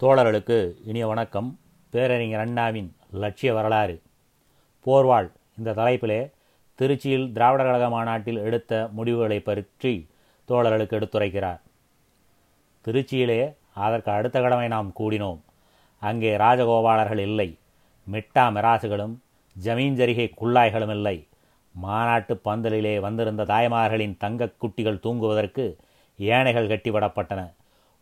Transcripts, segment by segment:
தோழர்களுக்கு இனிய வணக்கம். பேரறிஞர் அண்ணாவின் லட்சிய வரலாறு. போர்வாள் இந்த தலைப்பிலே திருச்சியில் திராவிடர் கழக மாநாட்டில் எடுத்த முடிவுகளை பற்றி தோழர்களுக்கு எடுத்துரைக்கிறார். திருச்சியிலே அதற்கு அடுத்த கடமை நாம் கூடினோம். அங்கே ராஜகோபாலர்கள் இல்லை. மிட்டா மிராசுகளும் ஜமீன் ஜரிகை குள்ளாய்களும் இல்லை. மாநாட்டு பந்தலிலே வந்திருந்த தாய்மார்களின் தங்கக் குட்டிகள் தூங்குவதற்கு ஏனைகள் கட்டிவிடப்பட்டன.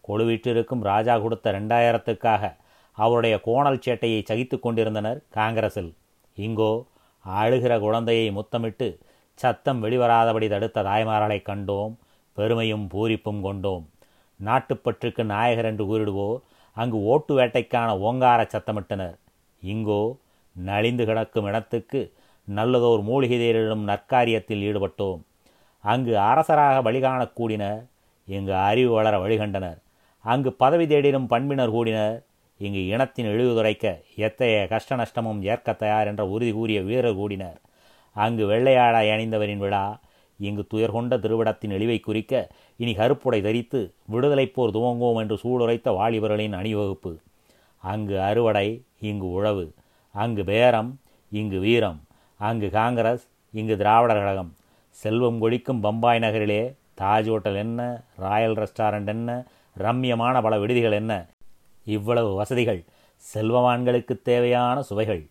கொழுவிட்டிருக்கும் ராஜா கொடுத்த ரெண்டாயிரத்துக்காக அவருடைய கோணல் சேட்டையை சகித்து கொண்டிருந்தனர் காங்கிரஸில் இங்கோ அழுகிற குழந்தையை முத்தமிட்டு சத்தம் வெளிவராதபடி தடுத்த தாய்மார்களை கண்டோம் பெருமையும் பூரிப்பும் கொண்டோம். நாட்டுப்பற்றுக்கு நாயகர் என்று கூறிடுவோர் அங்கு ஓட்டு வேட்டைக்கான ஓங்கார சத்தமிட்டனர். இங்கோ நலிந்து கிடக்கும் இடத்துக்கு நல்லதோர் மூலிகை தேரிடும் நற்காரியத்தில் ஈடுபட்டோம். அங்கு அரசராக வழிகாணக்கூடின இங்கு அறிவு வளர வழிகண்டனர். அங்கு பதவி தேடிடும் பண்பினர் கூடினர். இங்கு இனத்தின் இழிவுதுரைக்க எத்தகைய கஷ்ட நஷ்டமும் ஏற்க தயார் என்ற உறுதி கூறிய வீரர் கூடினர். அங்கு வெள்ளையாடாய் அணிந்தவரின் விழா இங்கு துயர் கொண்ட திருவிடத்தின் இழிவை குறிக்க இனி கருப்புடை தரித்து விடுதலைப் போர் துவங்குவோம் என்று சூளுரைத்த வாலிபர்களின் அணிவகுப்பு. அங்கு அறுவடை இங்கு உழவு அங்கு பேரம் இங்கு வீரம் அங்கு காங்கிரஸ் இங்கு திராவிடர் கழகம். செல்வம் கொழிக்கும் பம்பாய் நகரிலே தாஜ் ஹோட்டல் என்ன ராயல் ரெஸ்டாரண்ட் என்ன ரம்யமான பல விடுதிகள் என்ன? இவ்வளவு வசதிகள் செல்வவான்களுக்கு தேவையான சுவைகள்.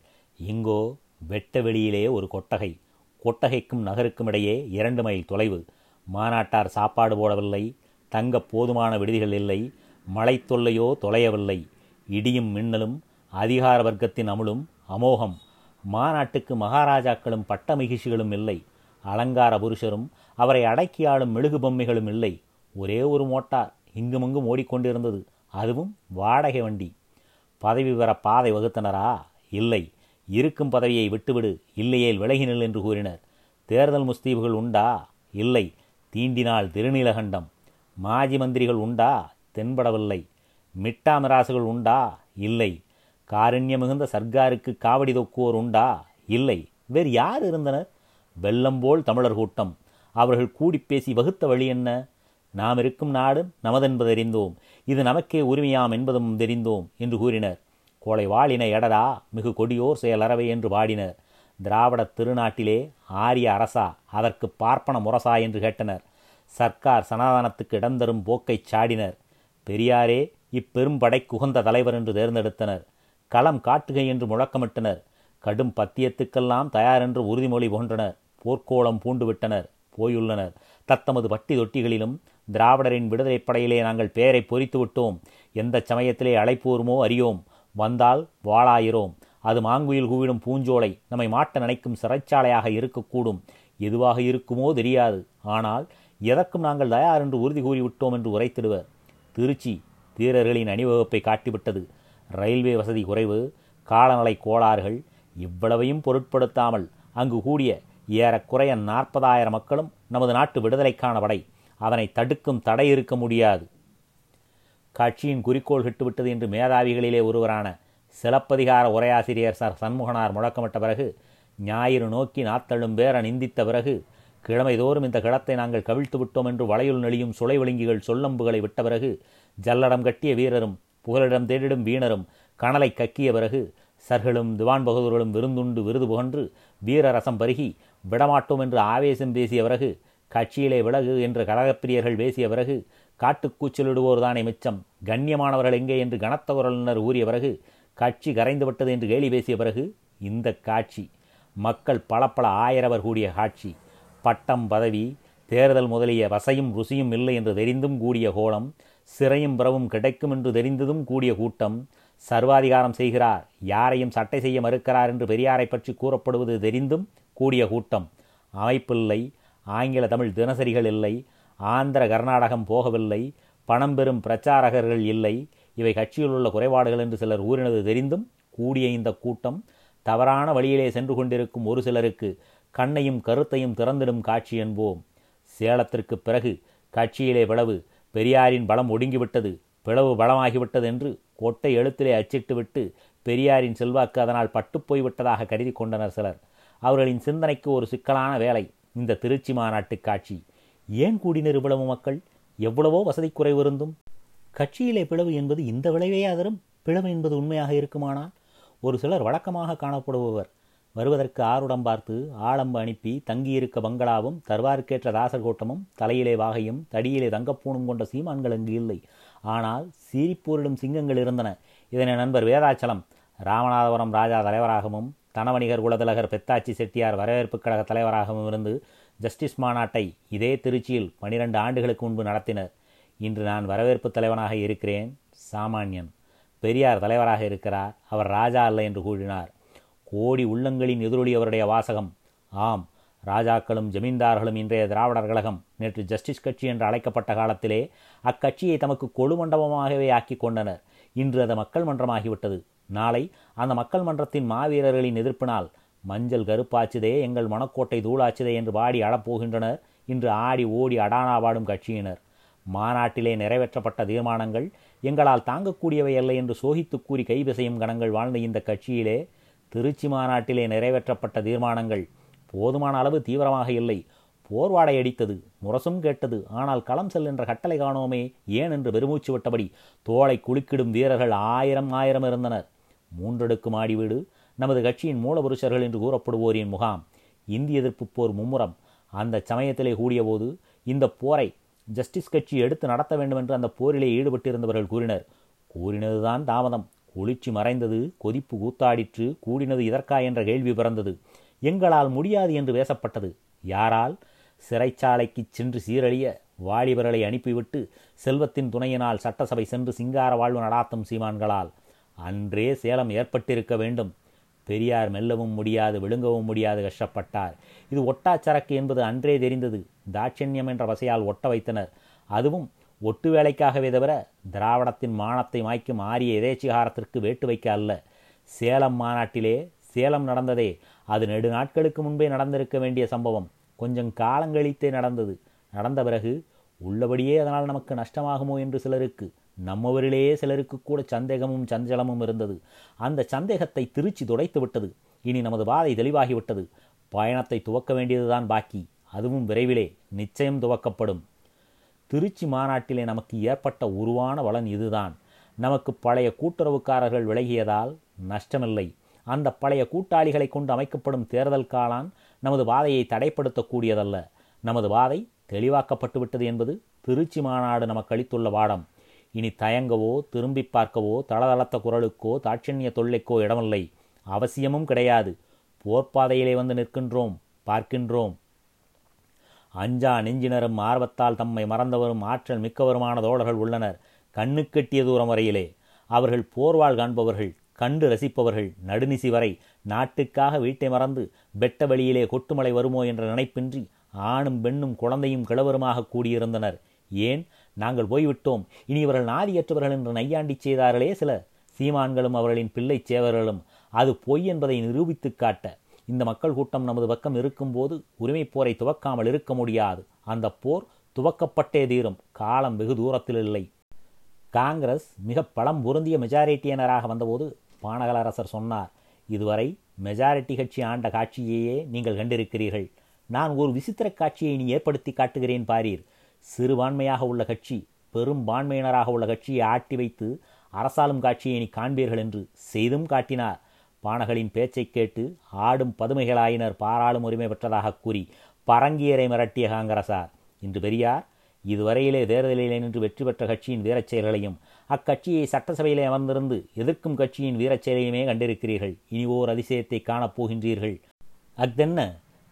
இங்கோ வெட்ட வெளியிலே ஒரு கொட்டகை. கொட்டகைக்கும் நகருக்கும் இடையே இரண்டு மைல் தொலைவு. மாநாட்டார் சாப்பாடு போடவில்லை தங்க போதுமான விடுதிகள் இல்லை மழை தொல்லையோ தொலையவில்லை. இடியும் மின்னலும் அதிகார வர்க்கத்தின் அமுலும் அமோகம். மாநாட்டுக்கு மகாராஜாக்களும் பட்ட மகிழ்ச்சிகளும் இல்லை. அலங்கார புருஷரும் அவரை அடக்கி ஆளும் மெழுகு பொம்மைகளும் இல்லை. ஒரே ஒரு மோட்டார். இங்குமங்கும் ஓடிக்கொண்டிருந்தது. அதுவும் வாடகை வண்டி. பதவி பெற பாதை வகுத்தனரா? இல்லை. இருக்கும் பதவியை விட்டுவிடு. இல்லையேல் விலகினல் என்று கூறினர். தேர்தல் முஸ்தீபுகள் உண்டா? இல்லை. தீண்டினால் திருநீலகண்டம். மாஜி மந்திரிகள் உண்டா? தென்படவில்லை. மிட்டா மிராசுகள் உண்டா? இல்லை. காரண்ய மிகுந்த சர்க்காருக்கு காவடி தொக்குவோர் உண்டா? இல்லை. வேறு யார் இருந்தனர்? வெள்ளம் போல் தமிழர் கூட்டம். அவர்கள் கூடி பேசி வகுத்த வழி என்ன? நாம் இருக்கும் நாடு நமதென்பதறிந்தோம் இது நமக்கே உரிமையாம் என்பதும் தெரிந்தோம் என்று கூறினர். கோளை வாழின எடரா மிகு கொடியோர் செயலறவை என்று பாடினர் திராவிட திருநாட்டிலே ஆரிய அரசா அதற்கு பார்ப்பன முரசா என்று கேட்டனர். சர்க்கார் சனாதனத்துக்கு இடம் தரும் சாடினர். பெரியாரே இப்பெரும் குகந்த தலைவர் என்று தேர்ந்தெடுத்தனர். களம் காட்டுகை என்று முழக்கமிட்டனர். கடும் பத்தியத்துக்கெல்லாம் தயார் என்று உறுதிமொழி போன்றனர் போர்க்கோளம் பூண்டுவிட்டனர். போயுள்ளனர். தத்தமது பட்டி தொட்டிகளிலும் திராவிடரின் விடுதலைப்படையிலே நாங்கள் பெயரை பொறித்து விட்டோம். எந்த சமயத்திலே அழைப்போருமோ அறியோம். வந்தால் வாழாயிரோம் அது மாங்குயில் கூவிடும் பூஞ்சோலை நம்மை மாட்ட நினைக்கும் சிறைச்சாலையாக இருக்கக்கூடும். எதுவாக இருக்குமோ தெரியாது. ஆனால் எதற்கும் நாங்கள் தயார் என்று உறுதி கூறிவிட்டோம் என்று உரைத்திடுவர். திருச்சி வீரர்களின் அணிவகுப்பை காட்டிவிட்டது. ரயில்வே வசதி குறைவு காலநிலை கோளாறுகள் இவ்வளவையும் பொருட்படுத்தாமல் அங்கு கூடிய ஏறக்குறைய நாற்பதாயிரம் மக்களும் நமது நாட்டு விடுதலைக்கான படை. அதனை தடுக்கும் தடை இருக்க முடியாது. கட்சியின் குறிக்கோள் கிட்டுவிட்டது என்று மேதாவிகளிலே ஒருவரான சிலப்பதிகார உரையாசிரியர் சார் சண்முகனார் முழக்கமிட்ட பிறகு ஞாயிறு நோக்கி நாத்தழும் பேர நிந்தித்த பிறகு கிழமைதோறும் இந்த கிடத்தை நாங்கள் கவிழ்த்து விட்டோம் என்று வளையுள் நெளியும் சுளை ஒழுங்கிகள் சொல்லம்புகளை விட்ட பிறகு ஜல்லடம் கட்டிய வீரரும் புகலிடம் தேடிடும் வீணரும் கணலை கக்கிய பிறகு சர்களும் திவான் பகதூர்களும் விருந்துண்டு விருது புகன்று வீரரசம் பருகி விடமாட்டோம் என்று ஆவேசம் பேசிய பிறகு கட்சியிலே விலகு என்று கழகப்பிரியர்கள் பேசிய பிறகு காட்டுக்கூச்சலிடுவோர் தானே மிச்சம் கண்ணியமானவர்கள் எங்கே என்று கனத்த குரலினர் ஊறிய பிறகு கட்சி கரைந்துவிட்டது என்று கேலி பேசிய பிறகு இந்த காட்சி மக்கள் பல பல ஆயிரவர் கூடிய காட்சி பட்டம் பதவி தேர்தல் முதலிய வசையும் ருசியும் இல்லை என்று தெரிந்தும் கூடிய கோலம் சிறையும் பிறவும் கிடைக்கும் என்று தெரிந்ததும் கூடிய கூட்டம் சர்வாதிகாரம் செய்கிறார் யாரையும் சட்டை செய்ய மறுக்கிறார் என்று பெரியாரை பற்றி கூறப்படுவது தெரிந்தும் கூடிய கூட்டம் அமைப்பில்லை ஆங்கில தமிழ் தினசரிகள் இல்லை ஆந்திர கர்நாடகம் போகவில்லை பணம் பெறும் பிரச்சாரகர்கள் இல்லை. இவை கட்சியில் உள்ள குறைபாடுகள் என்று சிலர் ஊறினது தெரிந்தும் கூடிய இந்த கூட்டம் தவறான வழியிலே சென்று கொண்டிருக்கும் ஒரு சிலருக்கு கண்ணையும் கருத்தையும் திறந்திடும் காட்சி என்போம். சேலத்திற்கு பிறகு கட்சியிலே பிளவு பெரியாரின் பலம் ஒடுங்கிவிட்டது பிளவு பலமாகிவிட்டது என்று கொட்டை எழுத்திலே அச்சிட்டுவிட்டு பெரியாரின் செல்வாக்கு அதனால் பட்டுப்போய்விட்டதாக கருதி கொண்டனர் சிலர். அவர்களின் சிந்தனைக்கு ஒரு சிக்கலான வேலை. இந்த திருச்சி மாநாட்டு காட்சி ஏன் கூடினர் இவ்வளவு மக்கள்? எவ்வளவோ வசதி குறைவு இருந்தும் கட்சியிலே பிளவு என்பது இந்த விளைவே தரும் பிளவு என்பது உண்மையாக இருக்குமானால் ஒரு சிலர் வழக்கமாக காணப்படுபவர் வருவதற்கு ஆருடம் பார்த்து ஆளம்பு அனுப்பி தங்கியிருக்க பங்களாவும் தர்வாருக்கேற்ற தாசர் தலையிலே வாகையும் தடியிலே தங்கப்பூணும் கொண்ட சீமான்கள் அங்கு இல்லை. ஆனால் சீரிப்போரிடும் சிங்கங்கள் இருந்தன. இதனை நண்பர் வேதாச்சலம் ராமநாதபுரம் ராஜா தலைவராகவும் தனவணிகர் குலதலகர் பெத்தாச்சி செட்டியார் வரவேற்பு கழக தலைவராகவும் இருந்து ஜஸ்டிஸ் மாநாட்டை இதே திருச்சியில் பனிரெண்டு ஆண்டுகளுக்கு முன்பு நடத்தினர். இன்று நான் வரவேற்பு தலைவனாக இருக்கிறேன். சாமானியன். பெரியார் தலைவராக இருக்கிறார். அவர் ராஜா அல்ல என்று கூறினார். கோடி உள்ளங்களின் எதிரொலி அவருடைய வாசகம். ஆம் ராஜாக்களும் ஜமீன்தார்களும் இன்றைய திராவிடர் கழகம் நேற்று ஜஸ்டிஸ் கட்சி என்று அழைக்கப்பட்ட காலத்திலே அக்கட்சியை தமக்கு கொழுமண்டபமாகவே ஆக்கி கொண்டனர். இன்று அது மக்கள் மன்றமாகிவிட்டது. நாளை அந்த மக்கள் மன்றத்தின் மாவீரர்களின் எதிர்ப்பினால் மஞ்சள் கருப்பாச்சுதே எங்கள் மணக்கோட்டை தூளாச்சுதே என்று வாடி அழப்போகின்றனர் இன்று ஆடி ஓடி அடானாவாடும் கட்சியினர். மாநாட்டிலே நிறைவேற்றப்பட்ட தீர்மானங்கள் எங்களால் தாங்கக்கூடியவை அல்ல என்று சோகித்து கூறி கைவிசையும் கணங்கள் வாழ்ந்த இந்த கட்சியிலே திருச்சி மாநாட்டிலே நிறைவேற்றப்பட்ட தீர்மானங்கள் போதுமான அளவு தீவிரமாக இல்லை. போர்வாடை அடித்தது முரசும் கேட்டது. ஆனால் களம் செல்கின்ற கட்டளை காணோமே ஏன் என்று பெருமூச்சு விட்டபடி தோளை குலுக்கிடும் வீரர்கள் ஆயிரம் ஆயிரம் இருந்தனர். மூன்றடுக்கு மாடி வீடு நமது கட்சியின் மூலபுருஷர்கள் என்று கூறப்படுவோரின் முகாம். இந்திய எதிர்ப்பு போர் மும்முரம். அந்த சமயத்திலே கூடியபோது இந்த போரை ஜஸ்டிஸ் கட்சி எடுத்து நடத்த வேண்டும் என்று அந்த போரிலே ஈடுபட்டிருந்தவர்கள் கூறினர். கூறினதுதான் தாமதம். குளிர்ச்சி மறைந்தது கொதிப்பு கூத்தாடிற்று கூடினது இதற்கா என்ற கேள்வி பிறந்தது. எங்களால் முடியாது என்று பேசப்பட்டது. யாரால்? சிறைச்சாலைக்கு சென்று சீரழிய வாலிபர்களை அனுப்பிவிட்டு செல்வத்தின் துணையினால் சட்டசபை சென்று சிங்கார வாழ்வு நடாத்தும் சீமான்களால் அன்றே சேலம் ஏற்பட்டிருக்க வேண்டும். பெரியார் மெல்லவும் முடியாது விழுங்கவும் முடியாது கஷ்டப்பட்டார். இது ஒட்டாச்சரக்கு என்பது அன்றே தெரிந்தது. தாட்சண்யம் என்ற வசையால் ஒட்ட வைத்தனர். அதுவும் ஒட்டு வேலைக்காகவே தவிர திராவிடத்தின் மானத்தை மாய்க்கும் ஆரிய எதேச்சிகாரத்திற்கு வேட்டு வைக்க அல்ல. சேலம் மாநாட்டிலே சேலம் நடந்ததே. அது நெடு நாட்களுக்கு முன்பே நடந்திருக்க வேண்டிய சம்பவம். கொஞ்சம் காலங்கழித்தே நடந்தது. நடந்த பிறகு உள்ளபடியே அதனால் நமக்கு நஷ்டமாகுமோ என்று சிலருக்கு நம்மவரிலேயே சிலருக்கு கூட சந்தேகமும் சஞ்சலமும் இருந்தது. அந்த சந்தேகத்தை திருச்சி துடைத்து விட்டது. இனி நமது பாதை தெளிவாகிவிட்டது பயணத்தை துவக்க வேண்டியதுதான் பாக்கி. அதுவும் விரைவிலே நிச்சயம் துவக்கப்படும். திருச்சி மாநாட்டிலே நமக்கு ஏற்பட்ட உருவான பலன் இதுதான். நமக்கு பழைய கூட்டுறவுக்காரர்கள் விலகியதால் நஷ்டமில்லை. அந்த பழைய கூட்டாளிகளை கொண்டு அமைக்கப்படும் தேர்தல் காலான் நமது வாதையை தடைப்படுத்தக்கூடியதல்ல. நமது வாதை தெளிவாக்கப்பட்டுவிட்டது என்பது திருச்சி மாநாடு நமக்கு அளித்துள்ள பாடம் இனி தயங்கவோ திரும்பி பார்க்கவோ தளதளத்த குரலுக்கோ தாட்சண்ய தொல்லைக்கோ இடமில்லை. அவசியமும் கிடையாது. போர்ப்பாதையிலே வந்து நிற்கின்றோம் பார்க்கின்றோம். அஞ்சா நெஞ்சினரும் ஆர்வத்தால் தம்மை மறந்தவரும் ஆற்றல் மிக்கவருமான தோழர்கள் உள்ளனர் கண்ணுக்கெட்டிய தூரம் வரையிலே. அவர்கள் போர்வாள் காண்பவர்கள் கண்டு ரசிப்பவர்கள் நடுநிசி வரை நாட்டுக்காக வீட்டை மறந்து வெட்ட வழியிலே கொட்டுமலை வருமோ என்ற நினைப்பின்றி ஆணும் பெண்ணும் குழந்தையும் கிழவருமாக கூடியிருந்தனர். ஏன்? நாங்கள் போய்விட்டோம். இனி இவர்கள் நாதியற்றவர்கள் என்று நையாண்டி செய்தார்களே சில சீமான்களும் அவர்களின் பிள்ளை சேவர்களும் அது பொய் என்பதை நிரூபித்து காட்ட இந்த மக்கள் கூட்டம் நமது பக்கம் இருக்கும்போது உரிமைப் போரை துவக்காமல் இருக்க முடியாது. அந்த போர் துவக்கப்பட்டே தீரும். காலம் வெகு தூரத்தில் இல்லை காங்கிரஸ் மிக பலம் பொருந்திய மெஜாரிட்டியினராக வந்தபோது பானகலரசர் சொன்னார் இதுவரை மெஜாரிட்டி கட்சி ஆண்ட காட்சியையே நீங்கள் கண்டிருக்கிறீர்கள். நான் ஒரு விசித்திர காட்சியை நீ ஏற்படுத்தி காட்டுகிறேன் பாரீர். சிறுபான்மையாக உள்ள கட்சி பெரும் பான்மையினராக உள்ள கட்சியை ஆட்டி வைத்து அரசாளும் காட்சியை நீ காண்பீர்கள் என்று செய்தும் காட்டினார். பானகளின் பேச்சைக் கேட்டு ஆடும் பதுமைகளாயினர் பாராளும் உரிமை பெற்றதாக கூறி பரங்கியரை மிரட்டிய காங்கிரசார். இன்று பெரியார் இதுவரையிலே தேர்தலிலே நின்று வெற்றி பெற்ற கட்சியின் வீரச் செயல்களையும் அக்கட்சியை சட்டசபையிலே அமர்ந்திருந்து எதிர்க்கும் கட்சியின் வீரச்செயலையுமே கண்டிருக்கிறீர்கள். இனி ஓர் அதிசயத்தை காணப் போகின்றீர்கள். அஃதென்ன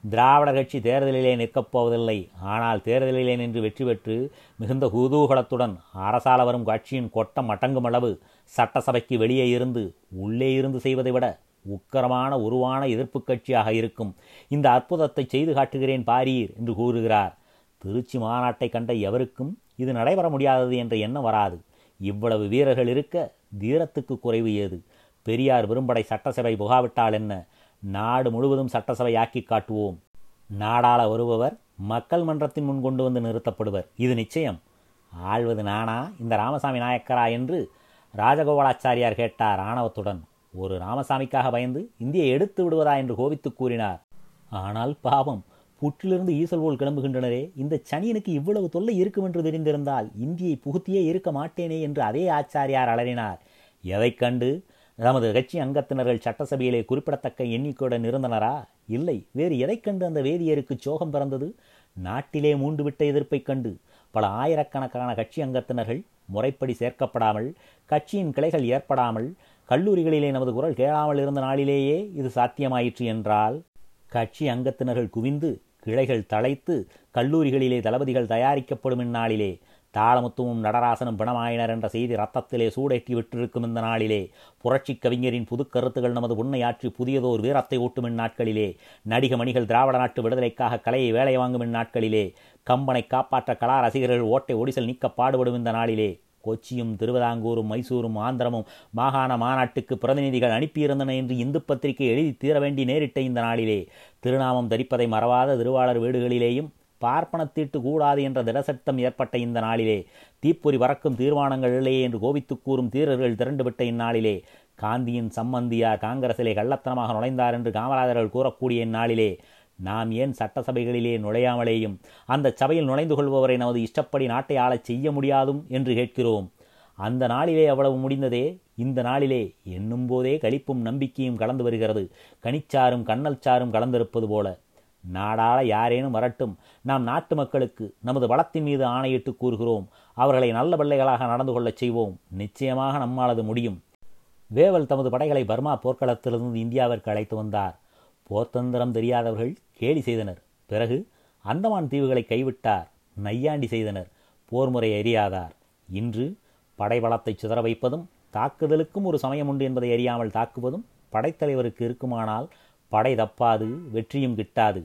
திராவிடர் கட்சி தேர்தலிலே நிற்கப் போவதில்லை. ஆனால் தேர்தலிலே நின்று வெற்றி பெற்று மிகுந்த குதூகலத்துடன் அரசால வரும் கட்சியின் கொட்டம் அடங்கும் அளவு சட்டசபைக்கு வெளியே இருந்து உள்ளே இருந்து செய்வதை விட உக்கரமான உருவான எதிர்ப்பு கட்சியாக இருக்கும். இந்த அற்புதத்தை செய்து காட்டுகிறேன் பாரீர் என்று கூறுகிறார். திருச்சி மாநாட்டை கண்ட எவருக்கும் இது நடைபெற முடியாதது என்ற எண்ணம் வராது. இவ்வளவு வீரர்கள் இருக்க தீரத்துக்கு குறைவு ஏது? பெரியார் விரும்படை சட்டசபை புகாவிட்டால் என்ன? நாடு முழுவதும் சட்டசபை ஆக்கி காட்டுவோம். நாடாள வருபவர் மக்கள் மன்றத்தின் முன் கொண்டு வந்து நிறுத்தப்படுவர். இது நிச்சயம். ஆழ்வது நானா? இந்த ராமசாமி நாயக்கரா என்று ராஜகோபாலாச்சாரியார் கேட்டார் ஆணவத்துடன். ஒரு ராமசாமிக்காக பயந்து இந்தியை எடுத்து விடுவதா என்று கோபித்து கூறினார். ஆனால் பாவம். புற்றிலிருந்து ஈசல் போல் கிளம்புகின்றனரே இந்த சனியனுக்கு இவ்வளவு தொல்லை இருக்கும் என்று தெரிந்திருந்தால் இந்தியை புகுத்தியே இருக்க மாட்டேனே என்று அதே ஆச்சாரியார் அலறினார். எதைக் கண்டு? நமது கட்சி அங்கத்தினர்கள் சட்டசபையிலே குறிப்பிடத்தக்க எண்ணிக்கையுடன் இருந்தனரா? இல்லை. வேறு எதை கண்டு அந்த வேதியருக்கு சோகம் பிறந்தது? நாட்டிலே மூண்டுவிட்ட எதிர்ப்பைக் கண்டு பல ஆயிரக்கணக்கான கட்சி அங்கத்தினர்கள் முறைப்படி சேர்க்கப்படாமல் கட்சியின் கிளைகள் ஏற்படாமல் கல்லூரிகளிலே நமது குரல் கேளாமல் இருந்த நாளிலேயே இது சாத்தியமாயிற்று என்றால் கட்சி அங்கத்தினர்கள் குவிந்து கிளைகள் தழைத்து கல்லூரிகளிலே தளபதிகள் தயாரிக்கப்படும் இந்நாளிலே தாளமுத்துவும் நடராசனும் பிணமாயினர் என்ற செய்தி ரத்தத்திலே சூடேற்றி விட்டிருக்கும் இந்த நாளிலே புரட்சி கவிஞரின் புது கருத்துகள் நமது உண்மையாற்றி புதியதோர் வீரத்தை ஊட்டும் இந்நாட்களிலே. நடிக மணிகள் திராவிட நாட்டு விடுதலைக்காக கலையை வேலை வாங்கும் இந்நாட்களிலே. கம்பனை காப்பாற்ற கலா ரசிகர்கள் ஓட்டை ஒடிசல் நீக்க பாடுபடும் இந்த நாளிலே. கொச்சியும் திருவிதாங்கூரும் மைசூரும் ஆந்திரமும் மாகாண மாநாட்டுக்கு பிரதிநிதிகள் அனுப்பியிருந்தன என்று இந்து பத்திரிகை எழுதி தீர வேண்டி நேரிட்ட இந்த நாளிலே. திருநாமம் தரிப்பதை மறவாத திருவாளர் வீடுகளிலேயும் பார்ப்பனத்தீட்டு கூடாது என்ற திடசட்டம் ஏற்பட்ட இந்த நாளிலே. தீப்பொறி பறக்கும் தீர்மானங்கள் இல்லையே என்று கோபித்துக் கூறும் தீரர்கள் திரண்டுவிட்ட இந்நாளிலே. காந்தியின் சம்மந்தியார் காங்கிரசிலே கள்ளத்தனமாக நுழைந்தார் என்று காமராஜர்கள் கூறக்கூடிய இந்நாளிலே. நாம் ஏன் சட்டசபைகளிலே நுழையாமலேயும் அந்த சபையில் நுழைந்து கொள்பவரை நமது இஷ்டப்படி நாட்டை ஆளச் செய்ய முடியாதும் என்று கேட்கிறோம். அந்த நாளிலே அவ்வளவு முடிந்ததே? இந்த நாளிலே என்னும் போதே களிப்பும் நம்பிக்கையும் கலந்து வருகிறது. கனிச்சாரும் கண்ணல் சாரும் கலந்திருப்பது போல. நாடாள யாரேனும் வரட்டும். நாம் நாட்டு மக்களுக்கு நமது வளத்தின் மீது ஆணையிட்டு கூறுகிறோம். அவர்களை நல்ல பிள்ளைகளாக நடந்து கொள்ளச் செய்வோம். நிச்சயமாக நம்மாலது முடியும். வேவல் தமது படைகளை பர்மா போர்க்களத்திலிருந்து இந்தியாவிற்கு அழைத்து வந்தார். போர்த்தந்திரம் தெரியாதவர்கள் கேலி செய்தனர். பிறகு அந்தமான் தீவுகளை கைவிட்டார். நையாண்டி செய்தனர். போர்முறை அறியாதார் இன்று படைபலத்தை சிதற வைப்பதும் தாக்குதலுக்கும் ஒரு சமயம் உண்டு என்பதை அறியாமல் தாக்குவதும் படைத்தலைவருக்கு இருக்குமானால் படை தப்பாது வெற்றியும் கிட்டாது.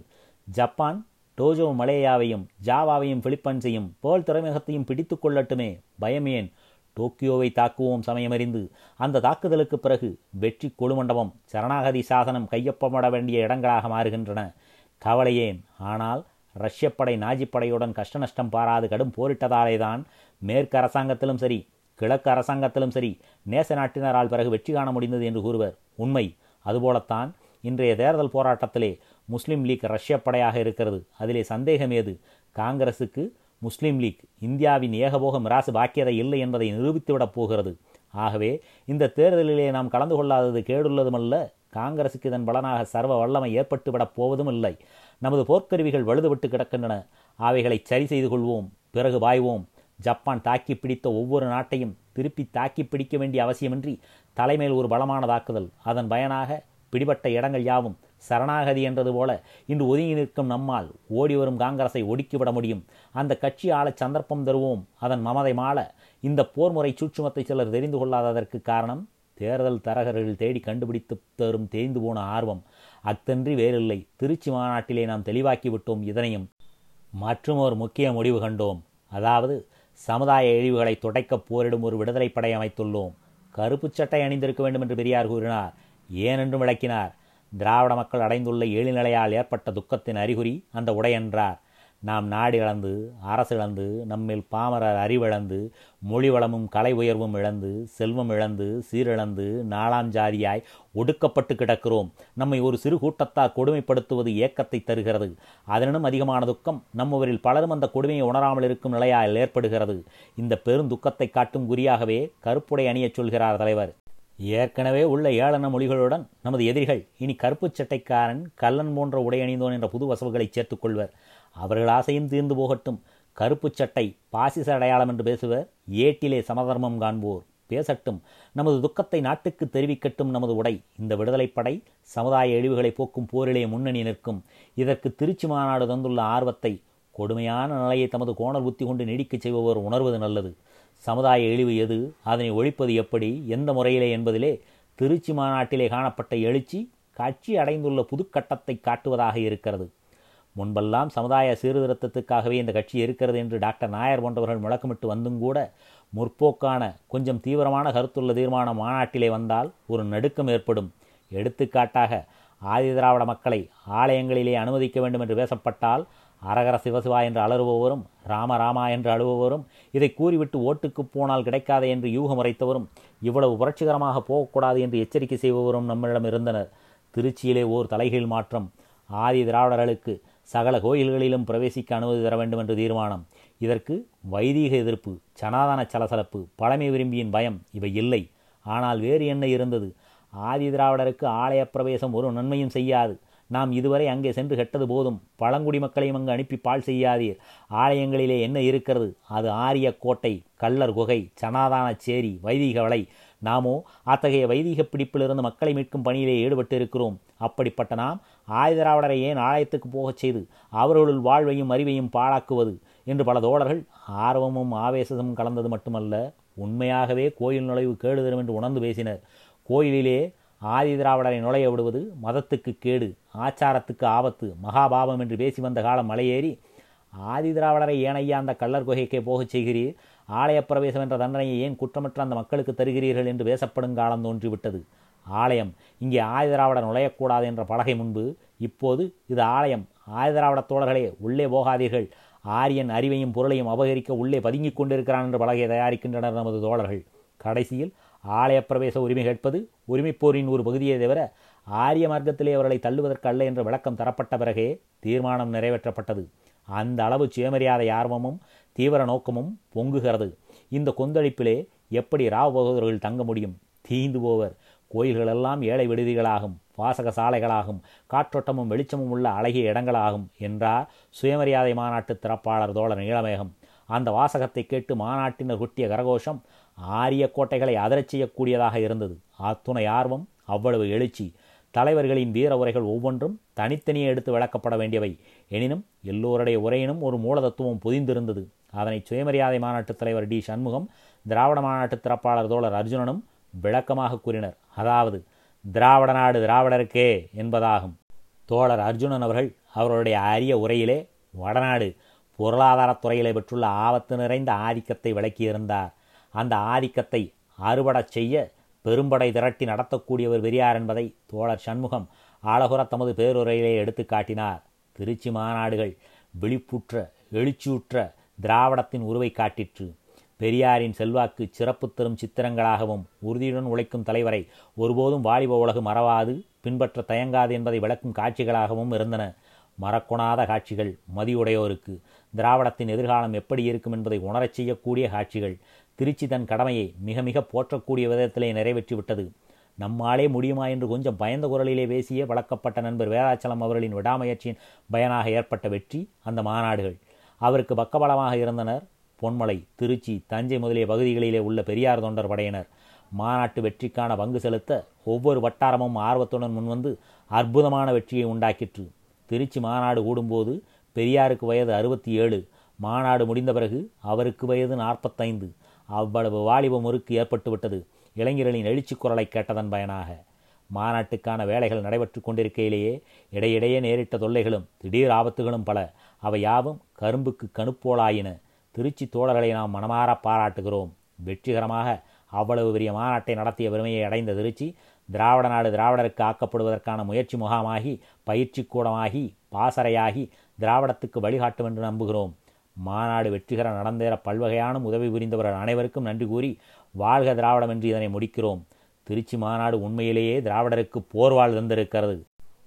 ஜப்பான் டோஜோ மலேயாவையும் ஜாவாவையும் பிலிப்பன்ஸையும் போல் துறைமுகத்தையும் பிடித்து கொள்ளட்டுமே. பயமேன் டோக்கியோவை தாக்குவோம் சமயமறிந்து அந்த தாக்குதலுக்கு பிறகு வெற்றி கொழுமண்டபம் சரணாகதி சாசனம் கையொப்பமிட வேண்டிய இடங்களாக மாறுகின்றன. கவலையேன் ஆனால் ரஷ்ய படை நாஜி படையுடன் கஷ்ட நஷ்டம் பாராது கடும் போரிட்டதாலேதான் மேற்கு அரசாங்கத்திலும் சரி கிழக்கு அரசாங்கத்திலும் சரி நேச நாட்டினரால் பிறகு வெற்றி காண முடிந்தது என்று கூறுவர். உண்மை அதுபோலத்தான் இன்றைய தேர்தல் போராட்டத்திலே முஸ்லிம் லீக் ரஷ்ய படையாக இருக்கிறது. அதிலே சந்தேகம் ஏது? காங்கிரசுக்கு முஸ்லீம் லீக். இந்தியாவின் ஏகபோக மிராசு பாக்கியதை இல்லை என்பதை நிரூபித்துவிடப் போகிறது. ஆகவே இந்த தேர்தலிலே நாம் கலந்து கொள்ளாதது கேடுள்ளதுமல்ல காங்கிரசுக்கு இதன் பலனாக சர்வ வல்லமை ஏற்பட்டுவிடப் போவதும் இல்லை நமது போர்க்கருவிகள் வலுதுவிட்டு கிடக்கின்றன. அவைகளை சரி செய்து கொள்வோம் பிறகு பாய்வோம். ஜப்பான் தாக்கி பிடித்த ஒவ்வொரு நாட்டையும் திருப்பி தாக்கி பிடிக்க வேண்டிய அவசியமின்றி தலைமையில் ஒரு பலமான தாக்குதல் அதன் பயனாக பிடிபட்ட இடங்கள் யாவும் சரணாகதி என்றது போல இன்று ஒதுங்கி நிற்கும் நம்மால் ஓடி வரும் காங்கிரஸை ஒடுக்கிவிட முடியும். அந்த கட்சி ஆள சந்தர்ப்பம் தருவோம். அதன் மமதை மாள இந்த போர்முறை சூட்சுமத்தை சிலர் தெரிந்து கொள்ளாததற்கு காரணம் தேர்தல் தரகர்கள் தேடி கண்டுபிடித்து தரும் தேய்ந்து போன ஆர்வம். அத்தன்றி வேறில்லை. திருச்சி மாநாட்டிலே நாம் தெளிவாக்கி விட்டோம் இதனையும். மற்றும் ஒரு முக்கிய முடிவு கண்டோம். அதாவது சமுதாய இழிவுகளை துடைக்கப் போரிடும் ஒரு விடுதலை படை அமைத்துள்ளோம். கருப்பு சட்டை அணிந்திருக்க வேண்டும் என்று பெரியார் கூறினார். ஏனென்றும் விளக்கினார். திராவிட மக்கள் அடைந்துள்ள ஏழிநிலையால் ஏற்பட்ட துக்கத்தின் அறிகுறி அந்த உடை என்றார். நாம் நாடு இழந்து அரசு இழந்து நம்மில் பாமரர் அறிவிழந்து மொழி வளமும் கலை உயர்வும் இழந்து செல்வம் இழந்து சீரிழந்து நாலாம் ஜாதியாய் ஒடுக்கப்பட்டு கிடக்கிறோம். நம்மை ஒரு சிறு கூட்டத்தால் கொடுமைப்படுத்துவது ஏக்கத்தை தருகிறது. அதனினும் அதிகமான துக்கம் நம்மவரில் பலரும் அந்த கொடுமையை உணராமல் இருக்கும் நிலையால் ஏற்படுகிறது. இந்த பெருந்துக்கத்தை காட்டும் குறியாகவே கருப்புடை அணியச் சொல்கிறார் தலைவர். ஏற்கனவே உள்ள ஏளன மொழிகளுடன் நமது எதிரிகள் இனி கருப்புச் சட்டைக்காரன் கல்லன் போன்ற உடை அணிந்தோன் என்ற புது வசவுகளை சேர்த்துக் கொள்வர் அவர்கள் ஆசையும் தீர்ந்து போகட்டும். கருப்புச் சட்டை பாசிச அடையாளம் என்று பேசுவர். ஏட்டிலே சமதர்மம் காண்போர். பேசட்டும். நமது துக்கத்தை நாட்டுக்கு தெரிவிக்கட்டும் நமது உடை. இந்த விடுதலைப்படை சமுதாய இழிவுகளை போக்கும் போரிலே முன்னணி நிற்கும். இதற்கு திருச்சி மாநாடு தந்துள்ள ஆர்வத்தை கொடுமையான நிலையை தமது கோணல் புத்தி கொண்டு நீடிக்கச் செய்பவர் உணர்வது நல்லது. சமுதாய இழிவு எது? அதனை ஒழிப்பது எப்படி? எந்த முறையிலே என்பதிலே திருச்சி மாநாட்டிலே காணப்பட்ட எழுச்சி கட்சி அடைந்துள்ள புதுக்கட்டத்தை காட்டுவதாக இருக்கிறது. முன்பெல்லாம் சமுதாய சீர்திருத்தத்துக்காகவே இந்த கட்சி இருக்கிறது என்று டாக்டர் நாயர் போன்றவர்கள் முழக்கமிட்டு வந்தும் கூட முற்போக்கான கொஞ்சம் தீவிரமான கருத்துள்ள தீர்மானம் மாநாட்டிலே வந்தால் ஒரு நடுக்கம் ஏற்படும். எடுத்துக்காட்டாக ஆதி திராவிட மக்களை ஆலயங்களிலே அனுமதிக்க வேண்டும் என்று பேசப்பட்டால் அரகர சிவசிவா என்று அலறுபவரும் ராம ராமா என்று அழுபவரும் இதை கூறிவிட்டு ஓட்டுக்கு போனால் கிடைக்காதே என்று யூகம் உரைத்தவரும் இவ்வளவு புரட்சிகரமாக போகக்கூடாது என்று எச்சரிக்கை செய்பவரும் நம்மிடம் இருந்தனர். திருச்சியிலே ஓர் தலைகீழ் மாற்றம். ஆதி திராவிடர்களுக்கு சகல கோயில்களிலும் பிரவேசிக்க அனுமதி தர வேண்டும் என்று தீர்மானம். இதற்கு வைதீக எதிர்ப்பு சனாதன சலசலப்பு பழமை விரும்பியின் பயம் இவை இல்லை. ஆனால் வேறு என்ன இருந்தது? ஆதி திராவிடருக்கு ஆலய பிரவேசம் ஒரு நன்மையும் செய்யாது. நாம் இதுவரை அங்கே சென்று கெட்டது போதும். பழங்குடி மக்களையும் அங்கு அனுப்பி பால் செய்யாதீர். ஆலயங்களிலே என்ன இருக்கிறது? அது ஆரிய கோட்டை கள்ளர் குகை சனாதான சேரி வைதிக வலை நாமோ அத்தகைய வைதிக பிடிப்பிலிருந்து மக்களை மீட்கும் பணியிலே ஈடுபட்டு இருக்கிறோம் அப்படிப்பட்ட நாம் ஆயுதராவடரை ஏன் ஆலயத்துக்கு போகச் செய்து அவர்களுள் வாழ்வையும் அறிவையும் பாழாக்குவது என்று பல தோழர்கள் ஆர்வமும் ஆவேசமும் கலந்தது மட்டுமல்ல உண்மையாகவே கோயில் நுழைவு கேடு தரும் என்று உணர்ந்து பேசினர். கோயிலிலே ஆதி திராவிடரை நுழைய விடுவது மதத்துக்கு கேடு ஆச்சாரத்துக்கு ஆபத்து மகாபாபம் என்று பேசி வந்த காலம் மலையேறி ஆதி திராவிடரை ஏனையா அந்த கள்ளர் குகைக்கே போகச் செய்கிறீர்? ஆலய பிரவேசம் என்ற தண்டனையை ஏன் குற்றமற்ற அந்த மக்களுக்கு தருகிறீர்கள் என்று பேசப்படும் காலம் தோன்றிவிட்டது. ஆலயம் இங்கே ஆயுதராவிடர் நுழையக்கூடாது என்ற பலகை முன்பு இப்போது இது ஆலயம். ஆயுதராவிட தோழர்களே உள்ளே போகாதீர்கள். ஆரியன் அறிவையும் பொருளையும் அபகரிக்க உள்ளே பதுங்கிக் கொண்டிருக்கிறான் என்று பலகையை தயாரிக்கின்றனர் நமது தோழர்கள். கடைசியில் ஆலய பிரவேச உரிமை கேட்பது உரிமைப்போரின் ஒரு பகுதியை தவிர ஆரிய மார்க்கத்திலே அவர்களை தள்ளுவதற்கு அல்ல என்ற விளக்கம் தரப்பட்ட பிறகே தீர்மானம் நிறைவேற்றப்பட்டது. அந்த அளவு சுயமரியாதை ஆர்வமும் தீவிர நோக்கமும் பொங்குகிறது. இந்த கொந்தளிப்பிலே எப்படி ராவ் பகதூர்கள் தங்க முடியும்? தீந்து போவர். கோயில்களெல்லாம் ஏழை விடுதிகளாகும் வாசக சாலைகளாகும் காற்றோட்டமும் வெளிச்சமும் உள்ள அழகிய இடங்களாகும் என்றார் சுயமரியாதை மாநாட்டு திறப்பாளர் தோழர் நீளமேகம் அந்த வாசகத்தை கேட்டு மாநாட்டினர் குட்டிய கரகோஷம் ஆரிய கோட்டைகளை அதரச் செய்யக்கூடியதாக இருந்தது. அத்துணை ஆர்வம் அவ்வளவு எழுச்சி. தலைவர்களின் வீர உரைகள் ஒவ்வொன்றும் தனித்தனியே எடுத்து விளக்கப்பட வேண்டியவை. எனினும் எல்லோருடைய உரையினும் ஒரு மூலதத்துவம் புதிந்திருந்தது. அதனை சுயமரியாதை மாநாட்டுத் தலைவர் டி. சண்முகம் திராவிட மாநாட்டு திறப்பாளர் தோழர் அர்ஜுனனும் விளக்கமாக கூறினர். அதாவது திராவிட நாடு திராவிடருக்கே என்பதாகும். தோழர் அர்ஜுனன் அவர்கள் அவருடைய அரிய உரையிலே வடநாடு பொருளாதாரத் துறையிலே பெற்றுள்ள ஆபத்து நிறைந்த ஆதிக்கத்தை விளக்கியிருந்தார். அந்த ஆதிக்கத்தை அறுபடச் செய்ய பெரும்படை திரட்டி நடத்தக்கூடியவர் பெரியார் என்பதை தோழர் சண்முகம் ஆலகுர தமது பேருரையிலே எடுத்து காட்டினார். திருச்சி மாநாடுகள் விழிப்புற்ற எழுச்சியுற்ற திராவிடத்தின் உருவை காட்டிற்று. பெரியாரின் செல்வாக்கு சிறப்பு தரும் சித்திரங்களாகவும் உறுதியுடன் உழைக்கும் தலைவரை ஒருபோதும் வாலிப உலகு மறவாது பின்பற்ற தயங்காது என்பதை விளக்கும் காட்சிகளாகவும் இருந்தன. மறக்கொணாத காட்சிகள் மதியுடையோருக்கு. திராவிடத்தின் எதிர்காலம் எப்படி இருக்கும் என்பதை உணரச் செய்யக்கூடிய காட்சிகள் திருச்சி தன் கடமையை மிக மிக போற்றக்கூடிய விதத்திலே நிறைவேற்றிவிட்டது. நம்மாலே முடியுமா என்று கொஞ்சம் பயந்த குரலிலே பேசிய வளர்க்கப்பட்ட நண்பர் வேதாச்சலம் அவர்களின் விடாமுயற்சியின் பயனாக ஏற்பட்ட வெற்றி அந்த மாநாடுகள். அவருக்கு பக்கபலமாக இருந்தனர் பொன்மலை திருச்சி தஞ்சை முதலிய பகுதிகளிலே உள்ள பெரியார் தொண்டர் படையினர். மாநாட்டு வெற்றிக்கான பங்கு செலுத்த ஒவ்வொரு வட்டாரமும் ஆர்வத்துடன் முன்வந்து அற்புதமான வெற்றியை உண்டாக்கிற்று. திருச்சி மாநாடு கூடும்போது பெரியாருக்கு வயது அறுபத்தி ஏழு. மாநாடு முடிந்த பிறகு அவருக்கு வயது நாற்பத்தைந்து. அவ்வளவு வாலிப முறுக்கு ஏற்பட்டுவிட்டது. இளைஞர்களின் எழுச்சி குரலை கேட்டதன் பயனாக. மாநாட்டுக்கான வேலைகள் நடைபெற்று கொண்டிருக்கையிலேயே இடையிடையே நேரிட்ட தொல்லைகளும் திடீர் ஆபத்துகளும் பல. அவை யாவும் கரும்புக்கு கணுப்போலாயின. திருச்சி தோழர்களை நாம் மனமாற பாராட்டுகிறோம். வெற்றிகரமாக அவ்வளவு பெரிய மாநாட்டை நடத்திய பெருமையை அடைந்த திருச்சி திராவிட நாடு திராவிடருக்கு ஆக்கப்படுவதற்கான முயற்சி முகாமாகி பயிற்சி கூடமாகி பாசறையாகி திராவிடத்துக்கு வழிகாட்டும் என்று நம்புகிறோம். மாநாடு வெற்றிகர நடந்தேற பல்வகையான உதவி புரிந்தவர்கள் அனைவருக்கும் நன்றி கூறி வாழ்க திராவிடம் என்று இதனை முடிக்கிறோம். திருச்சி மாநாடு உண்மையிலேயே திராவிடருக்கு போர்வாள் தந்திருக்கிறது.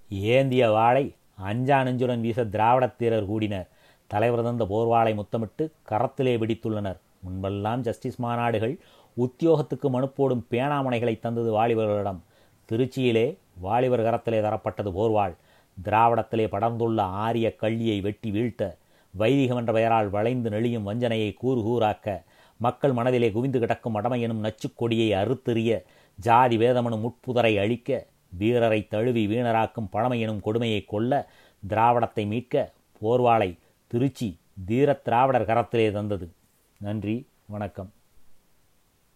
ஏந்திய வாளை அஞ்சா நெஞ்சுடன் வீச திராவிட தீரர் கூடினர். தலைவர் தந்த போர்வாளை முத்தமிட்டு கரத்திலே பிடித்துள்ளனர் முன்பெல்லாம் ஜஸ்டிஸ் மாநாடுகள் உத்தியோகத்துக்கு மனுப்போடும் பேனாமனைகளை தந்தது வாலிபர்களிடம். திருச்சியிலே வாலிபர் கரத்திலே தரப்பட்டது போர்வாள் திராவிடத்திலே படர்ந்துள்ள ஆரிய கள்ளியை வெட்டி வீழ்த்த வைதிகம் என்ற பெயரால் வளைந்து நெளியும் வஞ்சனையை கூறு கூறாக்க மக்கள் மனதிலே குவிந்து கிடக்கும் அடமை எனும் நச்சுக்கொடியை அறுத்தெறிய ஜாதி வேதமனும் முட்புதரை அழிக்க வீரரை தழுவி வீணராக்கும் பழமை எனும் கொடுமையை கொல்ல திராவிடத்தை மீட்க போர்வாளை திருச்சி தீரத் திராவிடர் கரத்திலே தந்தது. நன்றி வணக்கம்.